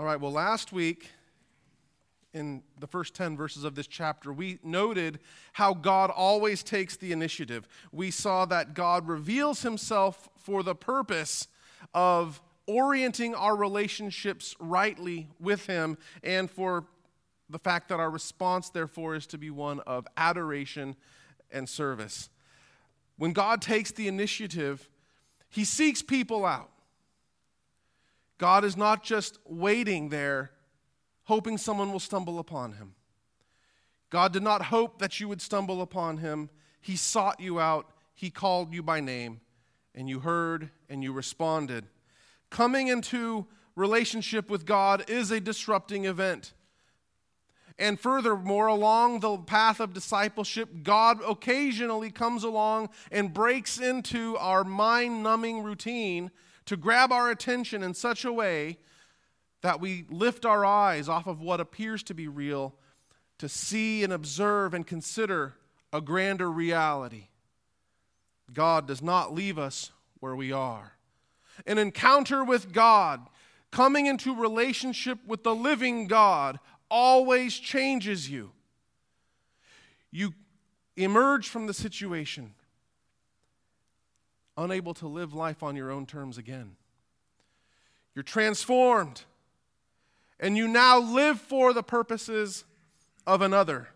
All right, well, last week in the first 10 verses of this chapter, we noted how God always takes the initiative. We saw that God reveals himself for the purpose of orienting our relationships rightly with him and for the fact that our response, therefore, is to be one of adoration and service. When God takes the initiative, he seeks people out. God is not just waiting there, hoping someone will stumble upon him. God did not hope that you would stumble upon him. He sought you out, He called you by name, and you heard and you responded. Coming into relationship with God is a disrupting event. And furthermore, along the path of discipleship, God occasionally comes along and breaks into our mind numbing routine to grab our attention in such a way that we lift our eyes off of what appears to be real to see and observe and consider a grander reality. God does not leave us where we are. An encounter with God, coming into relationship with the living God, always changes you. You emerge from the situation unable to live life on your own terms again. You're transformed, and you now live for the purposes of another.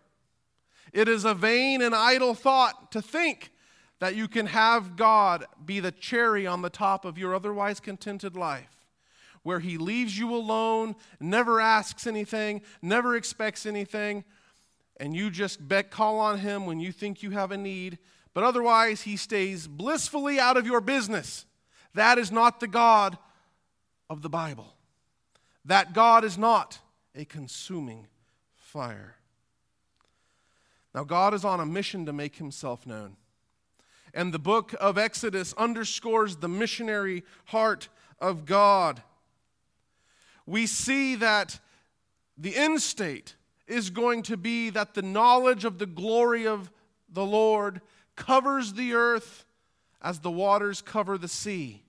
It is a vain and idle thought to think that you can have God be the cherry on the top of your otherwise contented life, where He leaves you alone, never asks anything, never expects anything, and you just call on Him when you think you have a need, but otherwise he stays blissfully out of your business. That is not the God of the Bible. That God is not a consuming fire. Now, God is on a mission to make himself known. And the book of Exodus underscores the missionary heart of God. We see that the end state is going to be that the knowledge of the glory of the Lord covers the earth as the waters cover the sea.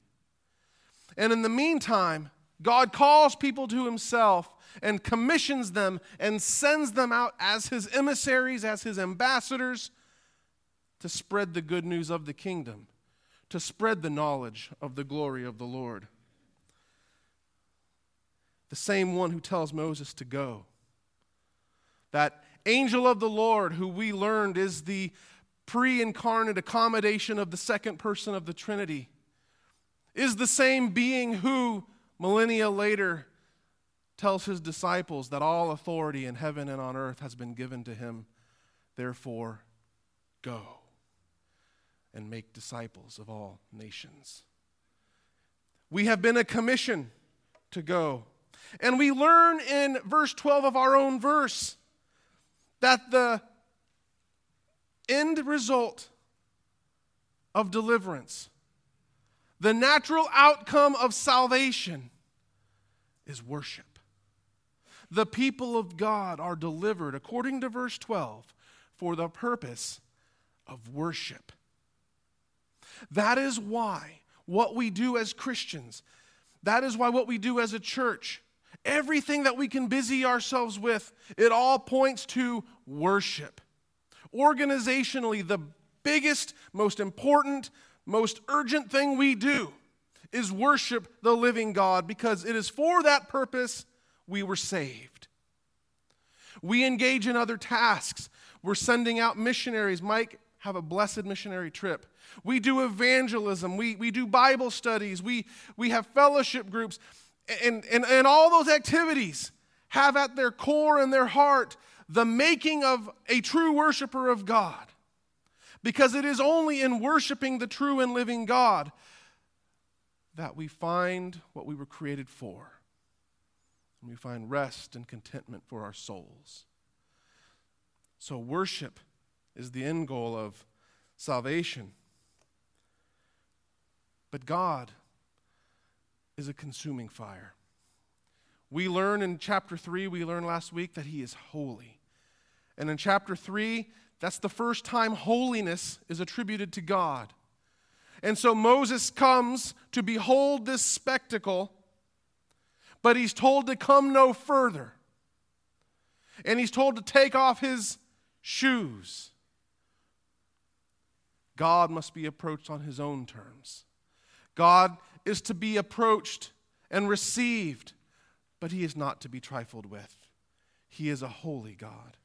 And in the meantime, God calls people to himself and commissions them and sends them out as his emissaries, as his ambassadors, to spread the good news of the kingdom, to spread the knowledge of the glory of the Lord. The same one who tells Moses to go. That angel of the Lord, who we learned is the pre incarnate accommodation of the second person of the Trinity, is the same being who, millennia later, tells his disciples that all authority in heaven and on earth has been given to him. Therefore, go and make disciples of all nations. We have been a commission to go. And we learn in verse 12 of our own verse that the end result of deliverance, the natural outcome of salvation is worship. The people of God are delivered, according to verse 12, for the purpose of worship. That is why what we do as Christians, that is why what we do as a church, everything that we can busy ourselves with, it all points to worship organizationally, the biggest, most important, most urgent thing we do is worship the living God because it is for that purpose we were saved. We engage in other tasks. We're sending out missionaries. Mike, have a blessed missionary trip. We do evangelism. We, we do Bible studies. We, we have fellowship groups. And, and, and all those activities have at their core and their heart the making of a true worshiper of God. Because it is only in worshiping the true and living God that we find what we were created for. And we find rest and contentment for our souls. So, worship is the end goal of salvation. But God is a consuming fire. We learn in chapter 3, we learned last week that He is holy. And in chapter 3, that's the first time holiness is attributed to God. And so Moses comes to behold this spectacle, but he's told to come no further. And he's told to take off his shoes. God must be approached on his own terms. God is to be approached and received, but he is not to be trifled with. He is a holy God.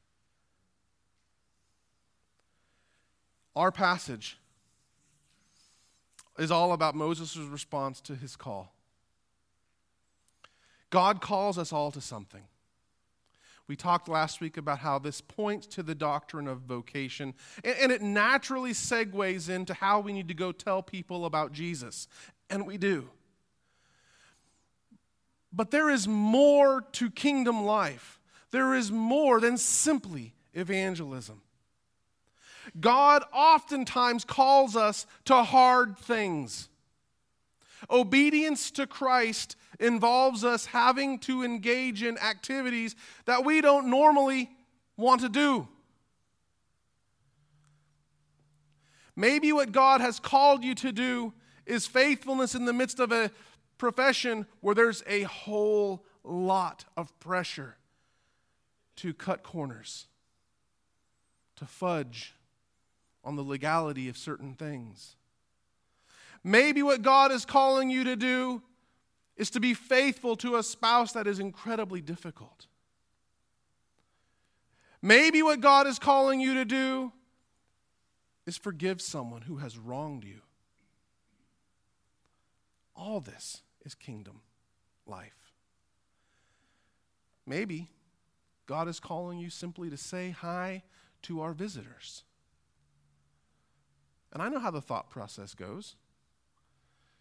Our passage is all about Moses' response to his call. God calls us all to something. We talked last week about how this points to the doctrine of vocation, and, it naturally segues into how we need to go tell people about Jesus. And we do. But there is more to kingdom life, there is more than simply evangelism. God oftentimes calls us to hard things. Obedience to Christ involves us having to engage in activities that we don't normally want to do. Maybe what God has called you to do is faithfulness in the midst of a profession where there's a whole lot of pressure to cut corners, to fudge on the legality of certain things. Maybe what God is calling you to do is to be faithful to a spouse that is incredibly difficult. Maybe what God is calling you to do is forgive someone who has wronged you. All this is kingdom life. Maybe God is calling you simply to say hi to our visitors. And I know how the thought process goes.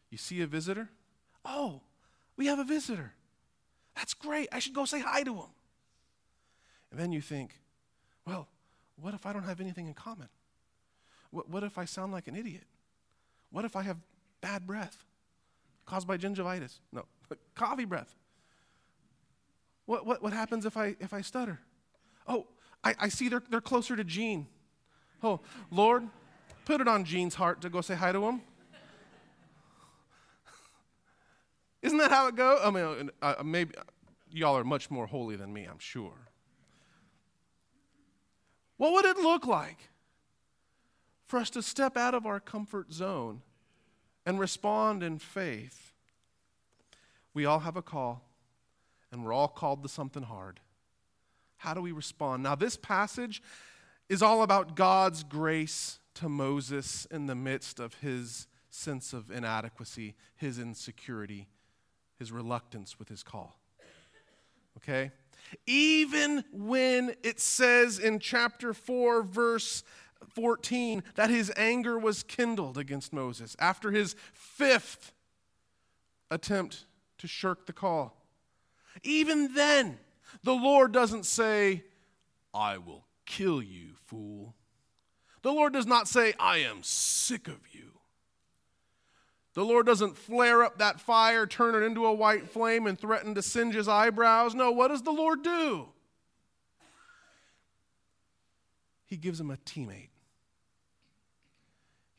You see a visitor? Oh, we have a visitor. That's great. I should go say hi to him. And then you think, well, what if I don't have anything in common? What, what if I sound like an idiot? What if I have bad breath caused by gingivitis? No, coffee breath. What, what, what happens if I, if I stutter? Oh, I, I see they're, they're closer to Gene. Oh, Lord, put it on Gene's heart to go say hi to him. Isn't that how it goes? I mean, uh, uh, maybe y'all are much more holy than me, I'm sure. What would it look like for us to step out of our comfort zone and respond in faith? We all have a call, and we're all called to something hard. How do we respond? Now, this passage is all about God's grace to Moses in the midst of his sense of inadequacy, his insecurity his reluctance with his call. Okay? Even when it says in chapter 4, verse 14, that his anger was kindled against Moses after his fifth attempt to shirk the call. Even then, the Lord doesn't say, I will kill you, fool. The Lord does not say, I am sick of you. The Lord doesn't flare up that fire, turn it into a white flame, and threaten to singe his eyebrows. No, what does the Lord do? He gives him a teammate.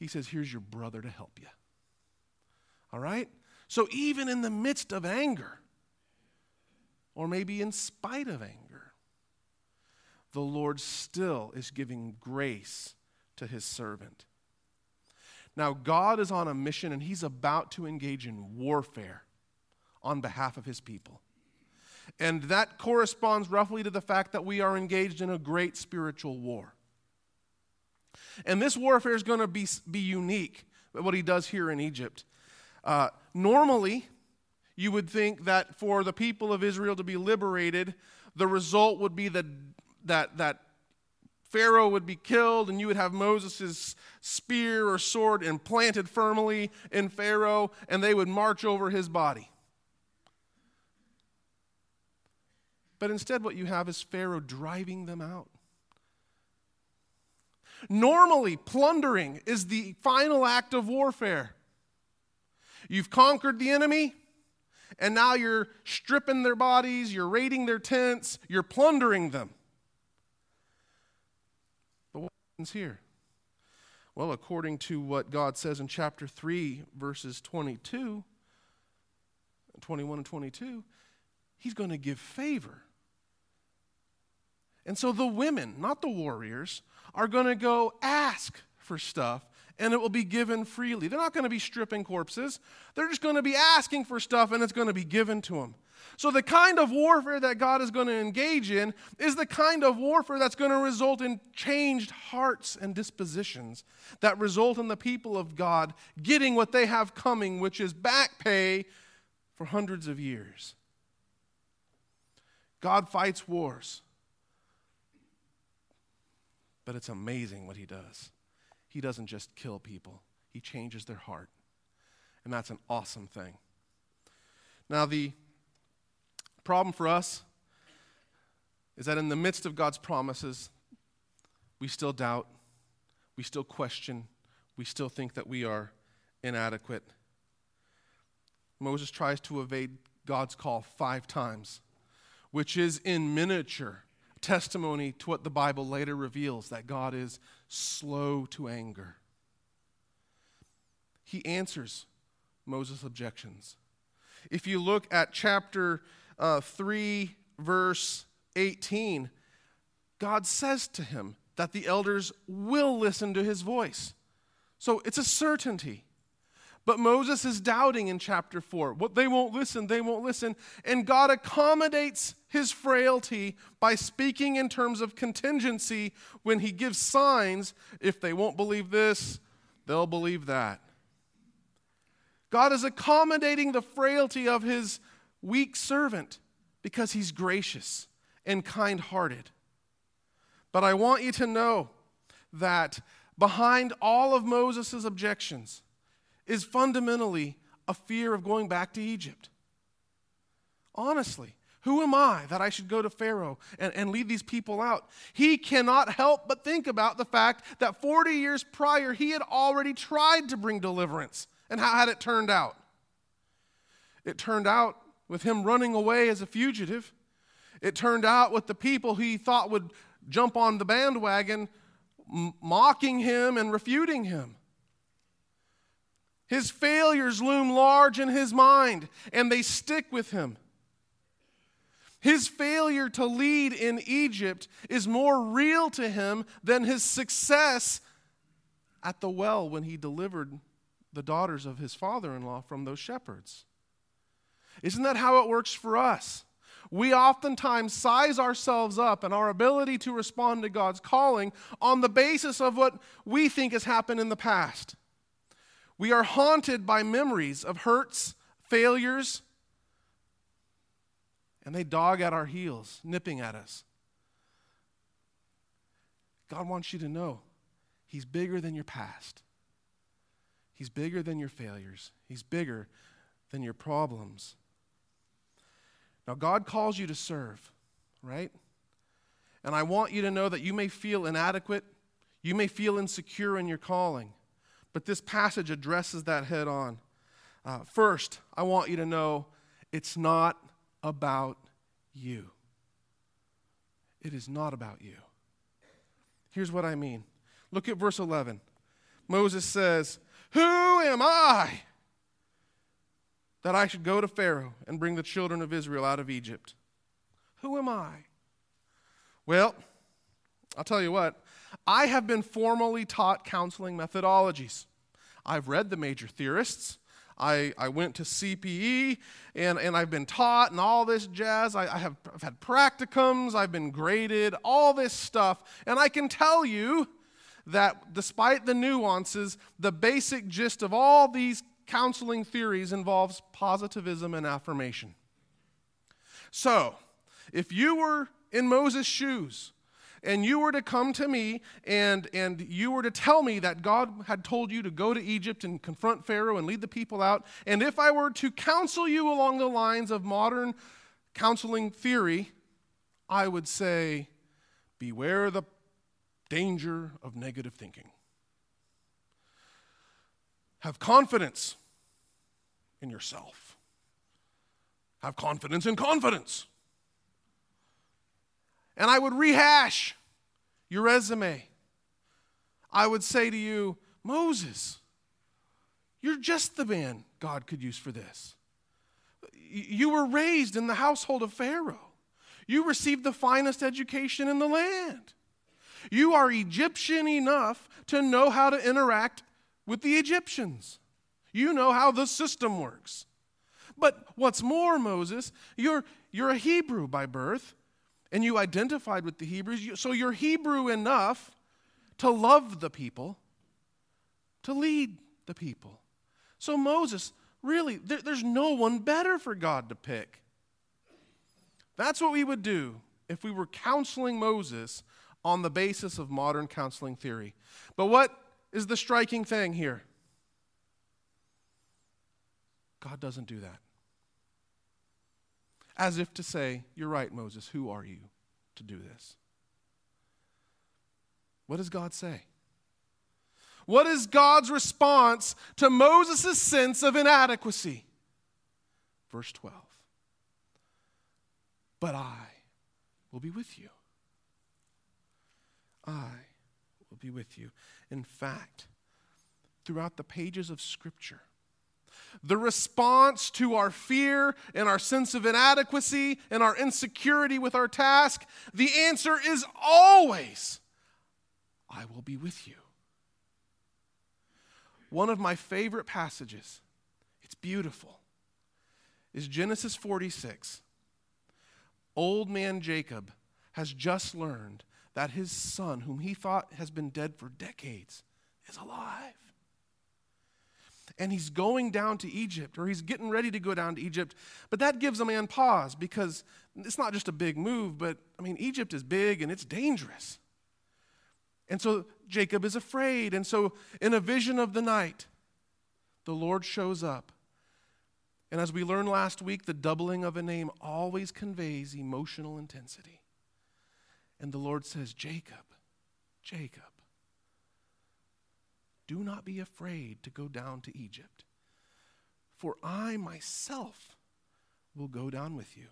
He says, Here's your brother to help you. All right? So, even in the midst of anger, or maybe in spite of anger, the Lord still is giving grace to his servant. Now, God is on a mission and he's about to engage in warfare on behalf of his people. And that corresponds roughly to the fact that we are engaged in a great spiritual war. And this warfare is going to be, be unique, what he does here in Egypt. Uh, normally, you would think that for the people of Israel to be liberated, the result would be that, that, that Pharaoh would be killed, and you would have Moses' spear or sword implanted firmly in Pharaoh, and they would march over his body. But instead, what you have is Pharaoh driving them out. Normally, plundering is the final act of warfare. You've conquered the enemy, and now you're stripping their bodies, you're raiding their tents, you're plundering them But what happens here? Well, according to what God says in chapter 3, verses 22, 21 and 22, He's going to give favor. And so the women, not the warriors, are going to go ask for stuff and it will be given freely. They're not going to be stripping corpses. They're just going to be asking for stuff and it's going to be given to them. So, the kind of warfare that God is going to engage in is the kind of warfare that's going to result in changed hearts and dispositions that result in the people of God getting what they have coming, which is back pay for hundreds of years. God fights wars, but it's amazing what He does. He doesn't just kill people, He changes their heart. And that's an awesome thing. Now, the problem for us is that in the midst of God's promises, we still doubt, we still question, we still think that we are inadequate. Moses tries to evade God's call five times, which is in miniature testimony to what the Bible later reveals that God is slow to anger. He answers Moses' objections. If you look at chapter uh, 3, verse 18, God says to him that the elders will listen to his voice. So it's a certainty. But Moses is doubting in chapter 4. What they won't listen, they won't listen. And God accommodates his frailty by speaking in terms of contingency when he gives signs. If they won't believe this, they'll believe that. God is accommodating the frailty of his weak servant because he's gracious and kind hearted. But I want you to know that behind all of Moses' objections, is fundamentally a fear of going back to Egypt. Honestly, who am I that I should go to Pharaoh and, and lead these people out? He cannot help but think about the fact that 40 years prior, he had already tried to bring deliverance. And how had it turned out? It turned out with him running away as a fugitive. It turned out with the people he thought would jump on the bandwagon, mocking him and refuting him. His failures loom large in his mind, and they stick with him. His failure to lead in Egypt is more real to him than his success at the well when he delivered the daughters of his father in law from those shepherds. Isn't that how it works for us? We oftentimes size ourselves up and our ability to respond to God's calling on the basis of what we think has happened in the past. We are haunted by memories of hurts, failures, and they dog at our heels, nipping at us. God wants you to know He's bigger than your past. He's bigger than your failures. He's bigger than your problems. Now, God calls you to serve, right? And I want you to know that you may feel inadequate, you may feel insecure in your calling. But this passage addresses that head on. Uh, first, I want you to know it's not about you. It is not about you. Here's what I mean. Look at verse 11. Moses says, Who am I that I should go to Pharaoh and bring the children of Israel out of Egypt? Who am I? Well, I'll tell you what, I have been formally taught counseling methodologies. I've read the major theorists. I, I went to CPE and, and I've been taught and all this jazz. I, I have I've had practicums, I've been graded, all this stuff. And I can tell you that despite the nuances, the basic gist of all these counseling theories involves positivism and affirmation. So, if you were in Moses' shoes, and you were to come to me and, and you were to tell me that God had told you to go to Egypt and confront Pharaoh and lead the people out, and if I were to counsel you along the lines of modern counseling theory, I would say, beware the danger of negative thinking. Have confidence in yourself. Have confidence in confidence and I would rehash your resume. I would say to you, Moses, you're just the man God could use for this. You were raised in the household of Pharaoh. You received the finest education in the land. You are Egyptian enough to know how to interact with the Egyptians. You know how the system works. But what's more, Moses, you're, you're a Hebrew by birth, and you identified with the Hebrews, so you're Hebrew enough to love the people, to lead the people. So, Moses, really, there, there's no one better for God to pick. That's what we would do if we were counseling Moses on the basis of modern counseling theory. But what is the striking thing here? God doesn't do that. As if to say, You're right, Moses, who are you to do this? What does God say? What is God's response to Moses' sense of inadequacy? Verse 12. But I will be with you. I will be with you. In fact, throughout the pages of Scripture, the response to our fear and our sense of inadequacy and our insecurity with our task, the answer is always, I will be with you. One of my favorite passages, it's beautiful, is Genesis 46. Old man Jacob has just learned that his son, whom he thought has been dead for decades, is alive. And he's going down to Egypt, or he's getting ready to go down to Egypt. But that gives a man pause because it's not just a big move, but I mean, Egypt is big and it's dangerous. And so Jacob is afraid. And so, in a vision of the night, the Lord shows up. And as we learned last week, the doubling of a name always conveys emotional intensity. And the Lord says, Jacob, Jacob, do not be afraid to go down to Egypt, for I myself will go down with you,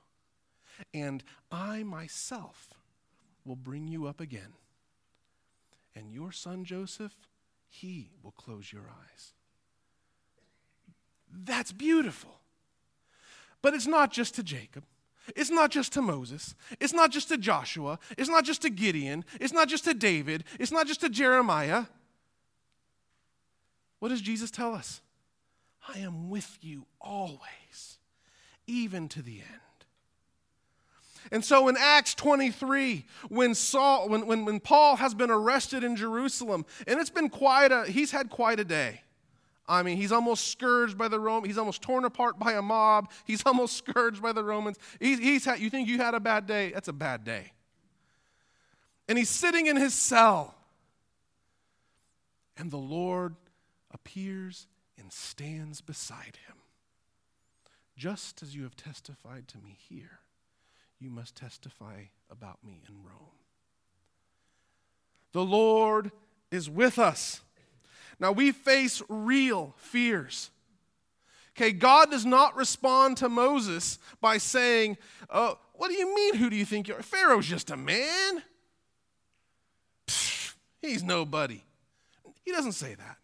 and I myself will bring you up again. And your son Joseph, he will close your eyes. That's beautiful. But it's not just to Jacob. It's not just to Moses. It's not just to Joshua. It's not just to Gideon. It's not just to David. It's not just to Jeremiah. What does Jesus tell us? I am with you always, even to the end. And so in Acts 23, when, Saul, when, when, when Paul has been arrested in Jerusalem, and it's been quite a, he's had quite a day. I mean, he's almost scourged by the Romans. He's almost torn apart by a mob. He's almost scourged by the Romans. He's, he's had, you think you had a bad day? That's a bad day. And he's sitting in his cell. And the Lord appears and stands beside him. Just as you have testified to me here, you must testify about me in Rome. The Lord is with us. Now we face real fears. Okay, God does not respond to Moses by saying, oh, What do you mean, who do you think you are? Pharaoh's just a man. Pfft, he's nobody. He doesn't say that.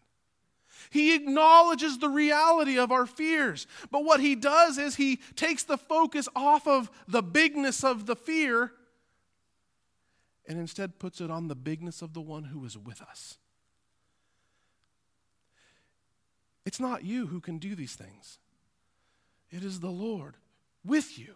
He acknowledges the reality of our fears. But what he does is he takes the focus off of the bigness of the fear and instead puts it on the bigness of the one who is with us. It's not you who can do these things, it is the Lord with you,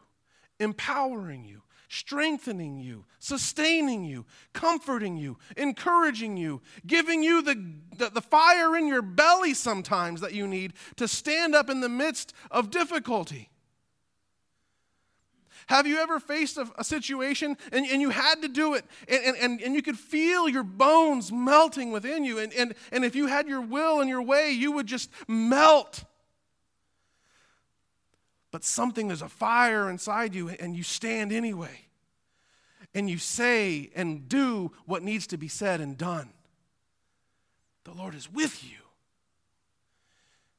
empowering you, strengthening you, sustaining you, comforting you, encouraging you, giving you the, the, the, fire in your belly sometimes that you need to stand up in the midst of difficulty. Have you ever faced a, a situation and, and you had to do it and, and, and you could feel your bones melting within you? And, and, and if you had your will and your way, you would just melt. But something, there's a fire inside you and you stand anyway. And you say and do what needs to be said and done. The Lord is with you,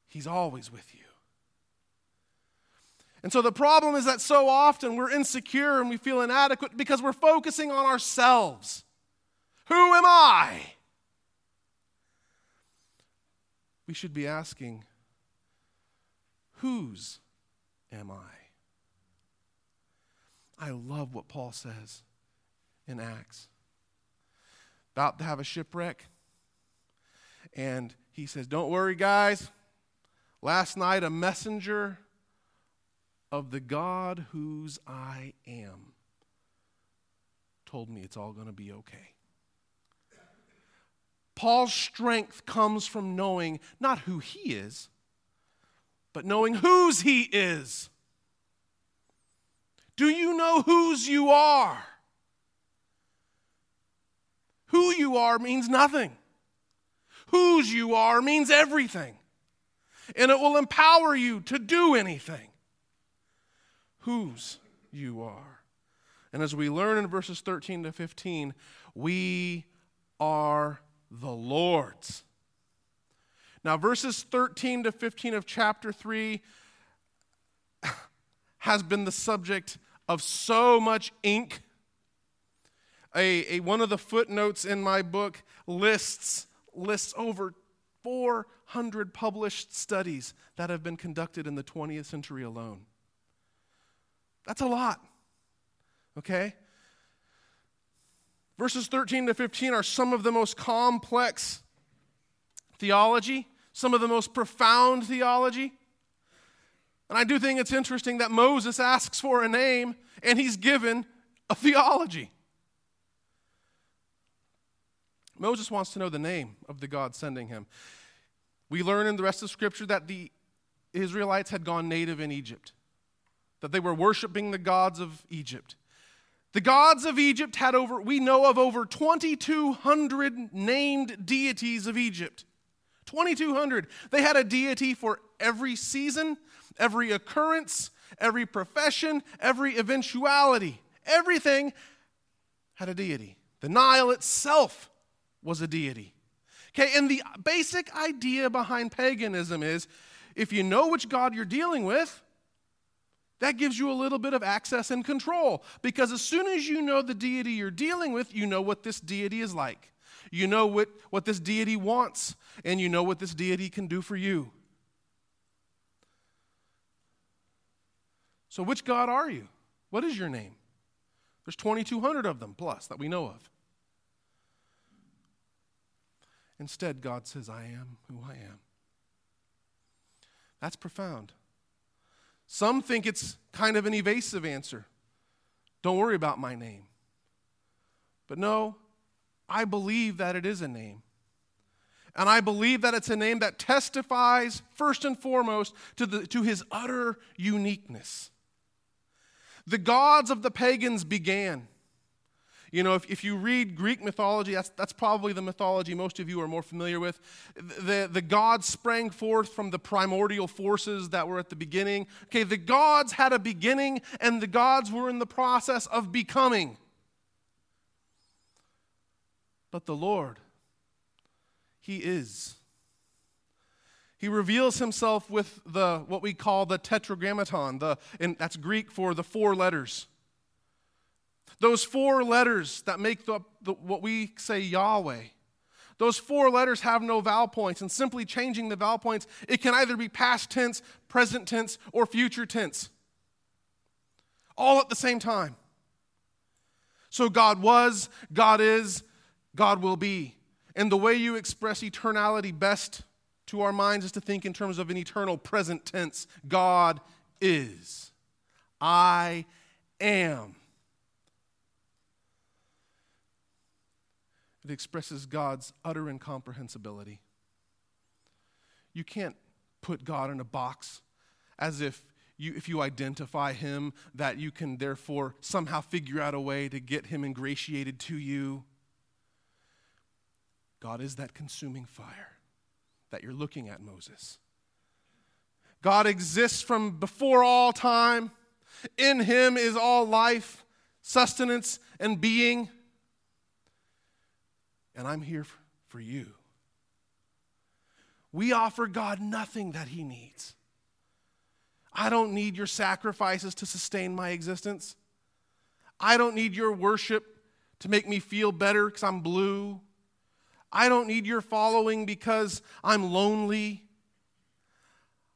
He's always with you. And so the problem is that so often we're insecure and we feel inadequate because we're focusing on ourselves. Who am I? We should be asking, whose am I? I love what Paul says in Acts. About to have a shipwreck. And he says, Don't worry, guys. Last night, a messenger of the God whose I am told me it's all going to be okay. Paul's strength comes from knowing not who he is, but knowing whose he is. Do you know whose you are? Who you are means nothing. Whose you are means everything. And it will empower you to do anything. Whose you are. And as we learn in verses 13 to 15, we are the Lord's. Now, verses 13 to 15 of chapter 3 has been the subject of so much ink. A, a, one of the footnotes in my book lists, lists over 400 published studies that have been conducted in the 20th century alone. That's a lot, okay? Verses 13 to 15 are some of the most complex theology, some of the most profound theology. And I do think it's interesting that Moses asks for a name and he's given a theology. Moses wants to know the name of the God sending him. We learn in the rest of Scripture that the Israelites had gone native in Egypt, that they were worshiping the gods of Egypt. The gods of Egypt had over, we know of over 2,200 named deities of Egypt. 2,200. They had a deity for every season, every occurrence, every profession, every eventuality. Everything had a deity. The Nile itself was a deity. Okay, and the basic idea behind paganism is if you know which God you're dealing with, that gives you a little bit of access and control. Because as soon as you know the deity you're dealing with, you know what this deity is like. You know what, what this deity wants, and you know what this deity can do for you. So, which God are you? What is your name? There's 2,200 of them plus that we know of. Instead, God says, I am who I am. That's profound. Some think it's kind of an evasive answer. Don't worry about my name. But no, I believe that it is a name. And I believe that it's a name that testifies, first and foremost, to, the, to his utter uniqueness. The gods of the pagans began. You know, if, if you read Greek mythology, that's, that's probably the mythology most of you are more familiar with. The, the gods sprang forth from the primordial forces that were at the beginning. Okay, the gods had a beginning, and the gods were in the process of becoming. But the Lord, He is. He reveals himself with the what we call the tetragrammaton, the, and that's Greek for the four letters. Those four letters that make the, the, what we say Yahweh. Those four letters have no vowel points, and simply changing the vowel points, it can either be past tense, present tense, or future tense. All at the same time. So God was, God is, God will be. And the way you express eternality best to our minds is to think in terms of an eternal present tense God is. I am. It expresses God's utter incomprehensibility. You can't put God in a box as if you, if you identify him, that you can therefore somehow figure out a way to get him ingratiated to you. God is that consuming fire that you're looking at, Moses. God exists from before all time. In him is all life, sustenance, and being. And I'm here for you. We offer God nothing that he needs. I don't need your sacrifices to sustain my existence. I don't need your worship to make me feel better because I'm blue I don't need your following because I'm lonely.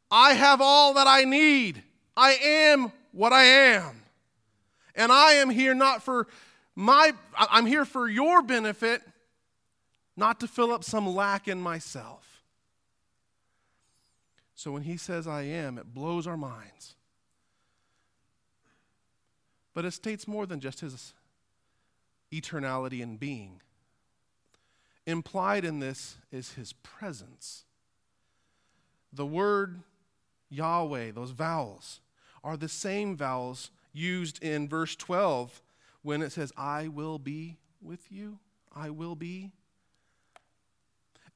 I have all that I need. I am what I am. And I am here not for my, I'm here for your benefit, not to fill up some lack in myself. So when he says I am, it blows our minds. But it states more than just his eternality and being. Implied in this is his presence. The word Yahweh, those vowels, are the same vowels used in verse 12 when it says, I will be with you. I will be.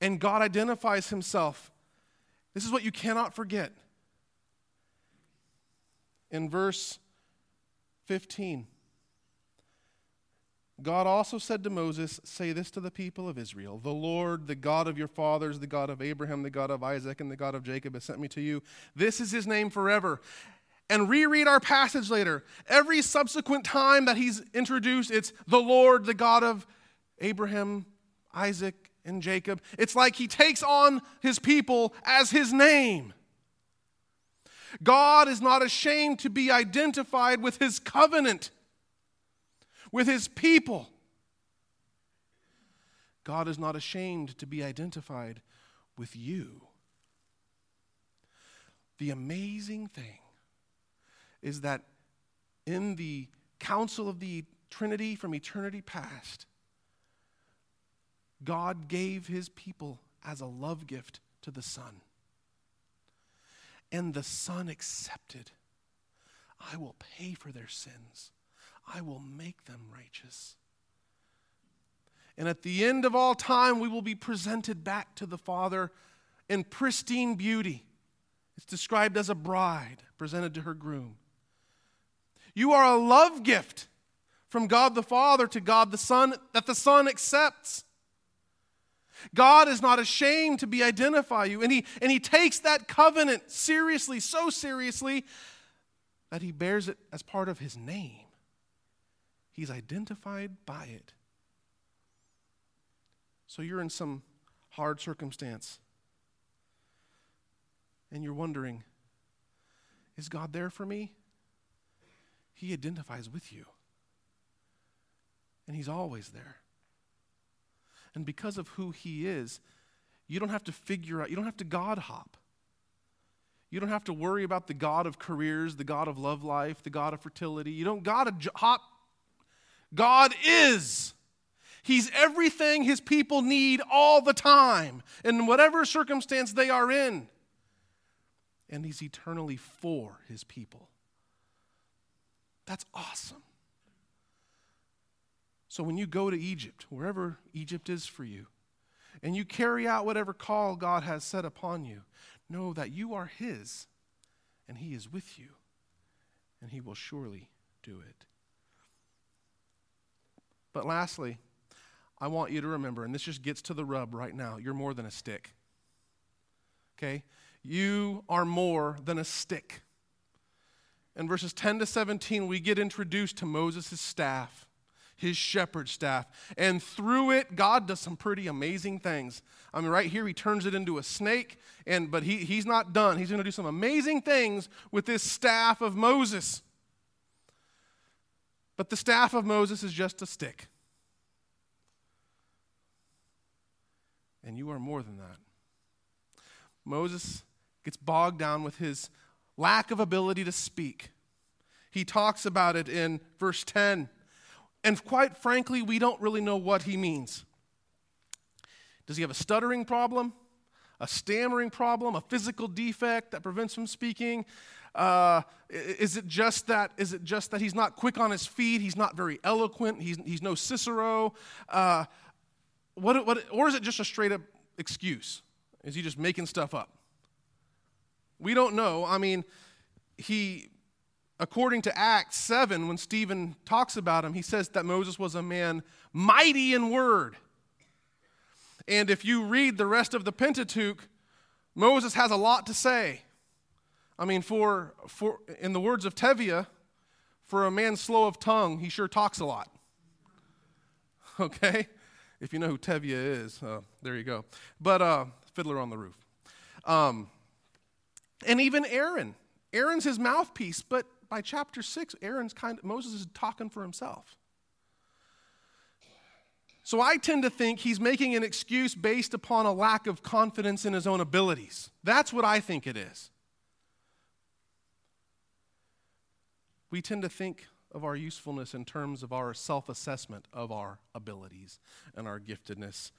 And God identifies himself. This is what you cannot forget. In verse 15, God also said to Moses, Say this to the people of Israel The Lord, the God of your fathers, the God of Abraham, the God of Isaac, and the God of Jacob has sent me to you. This is his name forever. And reread our passage later. Every subsequent time that he's introduced, it's the Lord, the God of Abraham, Isaac, and Jacob. It's like he takes on his people as his name. God is not ashamed to be identified with his covenant with his people. God is not ashamed to be identified with you. The amazing thing is that in the council of the Trinity from eternity past, God gave his people as a love gift to the Son. And the Son accepted. I will pay for their sins. I will make them righteous. And at the end of all time, we will be presented back to the Father in pristine beauty. It's described as a bride presented to her groom. You are a love gift from God the Father to God the Son that the Son accepts. God is not ashamed to be identify you, and he, and he takes that covenant seriously, so seriously, that he bears it as part of his name. He's identified by it. So you're in some hard circumstance and you're wondering, is God there for me? He identifies with you. And He's always there. And because of who He is, you don't have to figure out, you don't have to God hop. You don't have to worry about the God of careers, the God of love life, the God of fertility. You don't got to hop God is. He's everything his people need all the time, in whatever circumstance they are in. And he's eternally for his people. That's awesome. So when you go to Egypt, wherever Egypt is for you, and you carry out whatever call God has set upon you, know that you are his, and he is with you, and he will surely do it. But lastly, I want you to remember, and this just gets to the rub right now you're more than a stick. Okay? You are more than a stick. In verses 10 to 17, we get introduced to Moses' staff, his shepherd staff. And through it, God does some pretty amazing things. I mean, right here, he turns it into a snake, and but he, he's not done. He's going to do some amazing things with this staff of Moses. But the staff of Moses is just a stick. And you are more than that. Moses gets bogged down with his lack of ability to speak. He talks about it in verse 10. And quite frankly, we don't really know what he means. Does he have a stuttering problem? A stammering problem? A physical defect that prevents him speaking? Uh, is it just that? Is it just that he's not quick on his feet? He's not very eloquent. He's, he's no Cicero. Uh, what, what, or is it just a straight up excuse? Is he just making stuff up? We don't know. I mean, he, according to Acts 7, when Stephen talks about him, he says that Moses was a man mighty in word. And if you read the rest of the Pentateuch, Moses has a lot to say. I mean, for, for in the words of Tevye, for a man slow of tongue, he sure talks a lot. Okay? If you know who Tevye is, uh, there you go. But uh, Fiddler on the Roof. Um, and even Aaron. Aaron's his mouthpiece, but, by chapter 6, Aaron's kind of, Moses is talking for himself. So I tend to think he's making an excuse based upon a lack of confidence in his own abilities. That's what I think it is. We tend to think of our usefulness in terms of our self assessment of our abilities and our giftedness.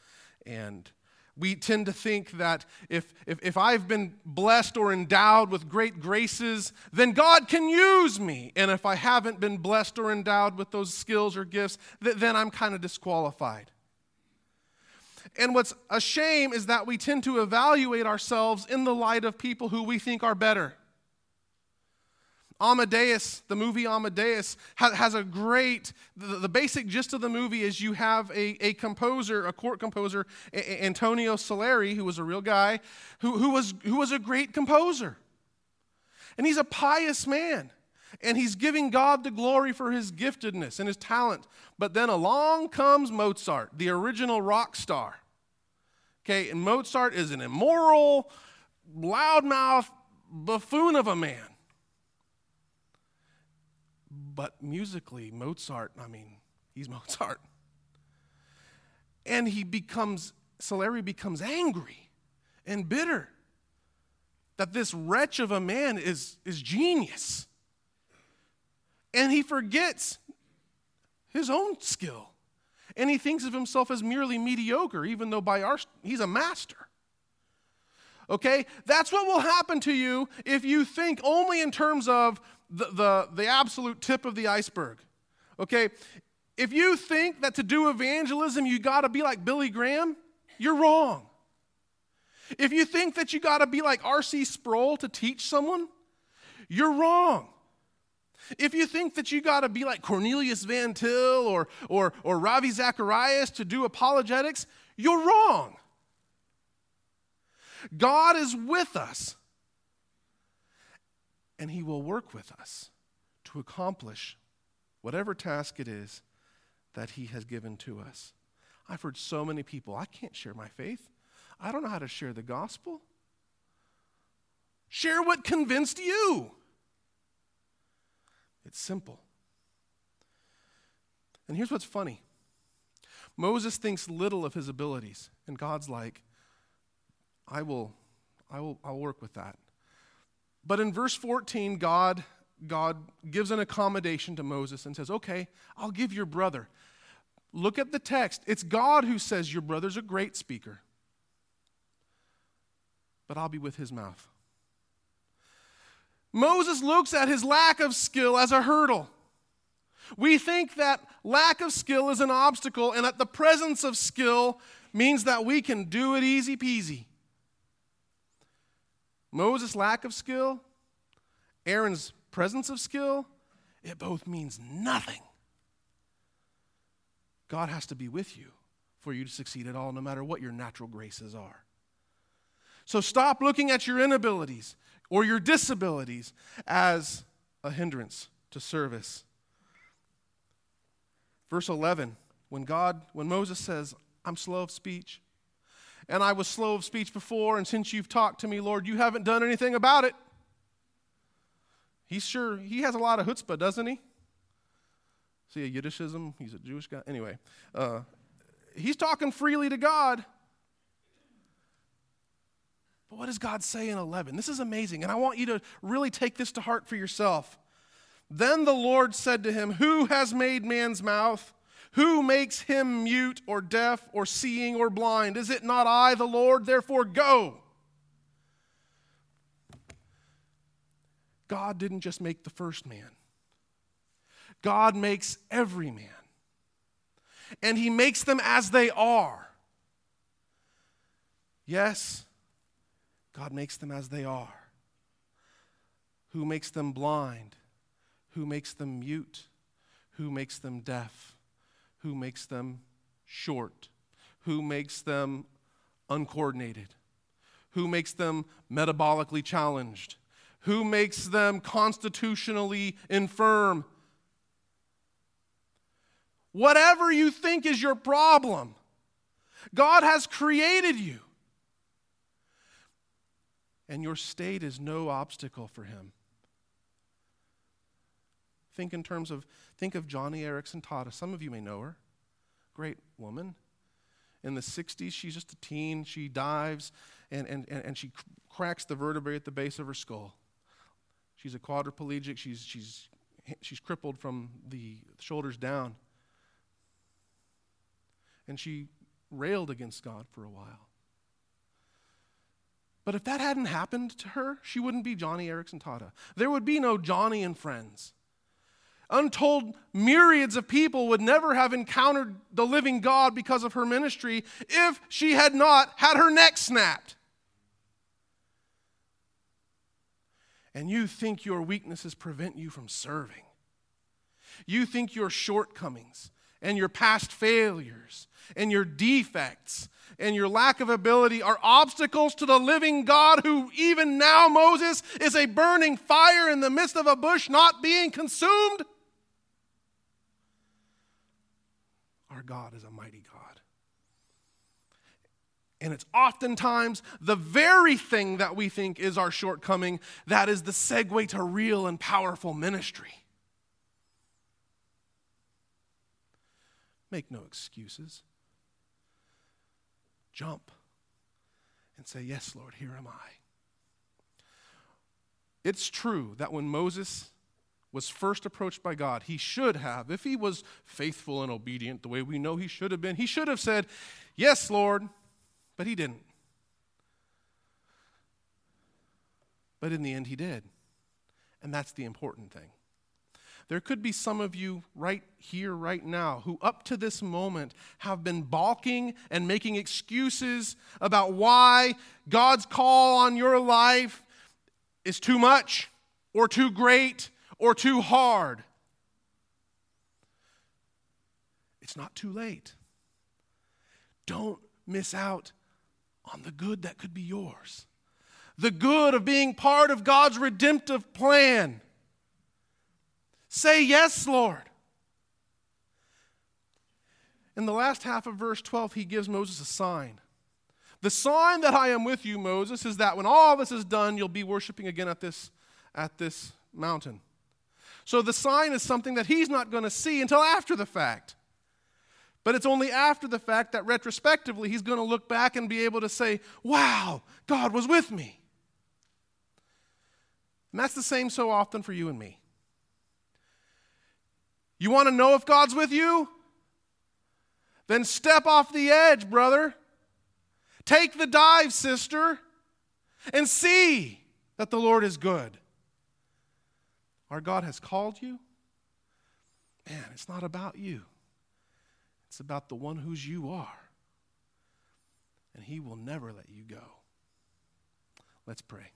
And we tend to think that if, if, if, I've been blessed or endowed with great graces, then God can use me. And if I haven't been blessed or endowed with those skills or gifts, th- then I'm kind of disqualified. And what's a shame is that we tend to evaluate ourselves in the light of people who we think are better. Amadeus, the movie Amadeus, has a great, the, basic gist of the movie is you have a, a composer, a court composer, Antonio Salieri, who was a real guy, who, who, was, who was a great composer. And he's a pious man. And he's giving God the glory for his giftedness and his talent. But then along comes Mozart, the original rock star. Okay, and Mozart is an immoral, loudmouth buffoon of a man. But musically, Mozart, I mean, he's Mozart. And he becomes, Salieri becomes angry and bitter that this wretch of a man is, is genius. And he forgets his own skill. And he thinks of himself as merely mediocre, even though by our, he's a master. Okay? That's what will happen to you if you think only in terms of the, the, the absolute tip of the iceberg. Okay? If you think that to do evangelism you got to be like Billy Graham, you're wrong. If you think that you got to be like R.C. Sproul to teach someone, you're wrong. If you think that you got to be like Cornelius Van Til or, or, or Ravi Zacharias to do apologetics, you're wrong. God is with us and He will work with us to accomplish whatever task it is that He has given to us. I've heard so many people, I can't share my faith. I don't know how to share the gospel. Share what convinced you. It's simple. And here's what's funny Moses thinks little of his abilities, and God's like, I will, I will, I'll work with that. But in verse 14, God, God gives an accommodation to Moses and says, Okay, I'll give your brother. Look at the text. It's God who says, Your brother's a great speaker, but I'll be with his mouth. Moses looks at his lack of skill as a hurdle. We think that lack of skill is an obstacle and that the presence of skill means that we can do it easy peasy. Moses' lack of skill, Aaron's presence of skill, it both means nothing. God has to be with you for you to succeed at all, no matter what your natural graces are. So stop looking at your inabilities or your disabilities as a hindrance to service. Verse 11, when God, when Moses says, I'm slow of speech, and I was slow of speech before, and since you've talked to me, Lord, you haven't done anything about it. He's sure, he has a lot of chutzpah, doesn't he? See, a Yiddishism, he's a Jewish guy. Anyway, uh, he's talking freely to God. But what does God say in 11? This is amazing, and I want you to really take this to heart for yourself. Then the Lord said to him, Who has made man's mouth? Who makes him mute or deaf or seeing or blind? Is it not I, the Lord? Therefore, go. God didn't just make the first man, God makes every man. And he makes them as they are. Yes, God makes them as they are. Who makes them blind? Who makes them mute? Who makes them deaf? Who makes them short, who makes them uncoordinated, who makes them metabolically challenged, who makes them constitutionally infirm. Whatever you think is your problem, God has created you. And your state is no obstacle for Him. Think in terms of, think of Joni Eareckson Tada. Some of you may know her. Great woman. In the 60s, she's just a teen. She dives and, and, and, and she cracks the vertebrae at the base of her skull. She's a quadriplegic. She's, she's, she's crippled from the shoulders down. And she railed against God for a while. But if that hadn't happened to her, she wouldn't be Joni Eareckson Tada. There would be no Joni and friends. Untold myriads of people would never have encountered the living God because of her ministry if she had not had her neck snapped. And you think your weaknesses prevent you from serving. You think your shortcomings and your past failures and your defects and your lack of ability are obstacles to the living God who, even now, Moses, is a burning fire in the midst of a bush not being consumed? Our God is a mighty God. And it's oftentimes the very thing that we think is our shortcoming that is the segue to real and powerful ministry. Make no excuses. Jump and say, Yes, Lord, here am I. It's true that when Moses was first approached by God, he should have, if he was faithful and obedient the way we know he should have been, he should have said, Yes, Lord, but he didn't. But in the end, he did. And that's the important thing. There could be some of you right here, right now, who up to this moment have been balking and making excuses about why God's call on your life is too much or too great or too hard. It's not too late. Don't miss out on the good that could be yours, the good of being part of God's redemptive plan. Say yes, Lord. In the last half of verse 12, he gives Moses a sign. The sign that I am with you, Moses, is that when all this is done, you'll be worshiping again at this, at this mountain. So the sign is something that he's not going to see until after the fact. But it's only after the fact that retrospectively he's going to look back and be able to say, wow, God was with me. And that's the same so often for you and me. You want to know if God's with you? Then step off the edge, brother. Take the dive, sister, and see that the Lord is good. Our God has called you. Man, it's not about you, it's about the one whose you are. And He will never let you go. Let's pray.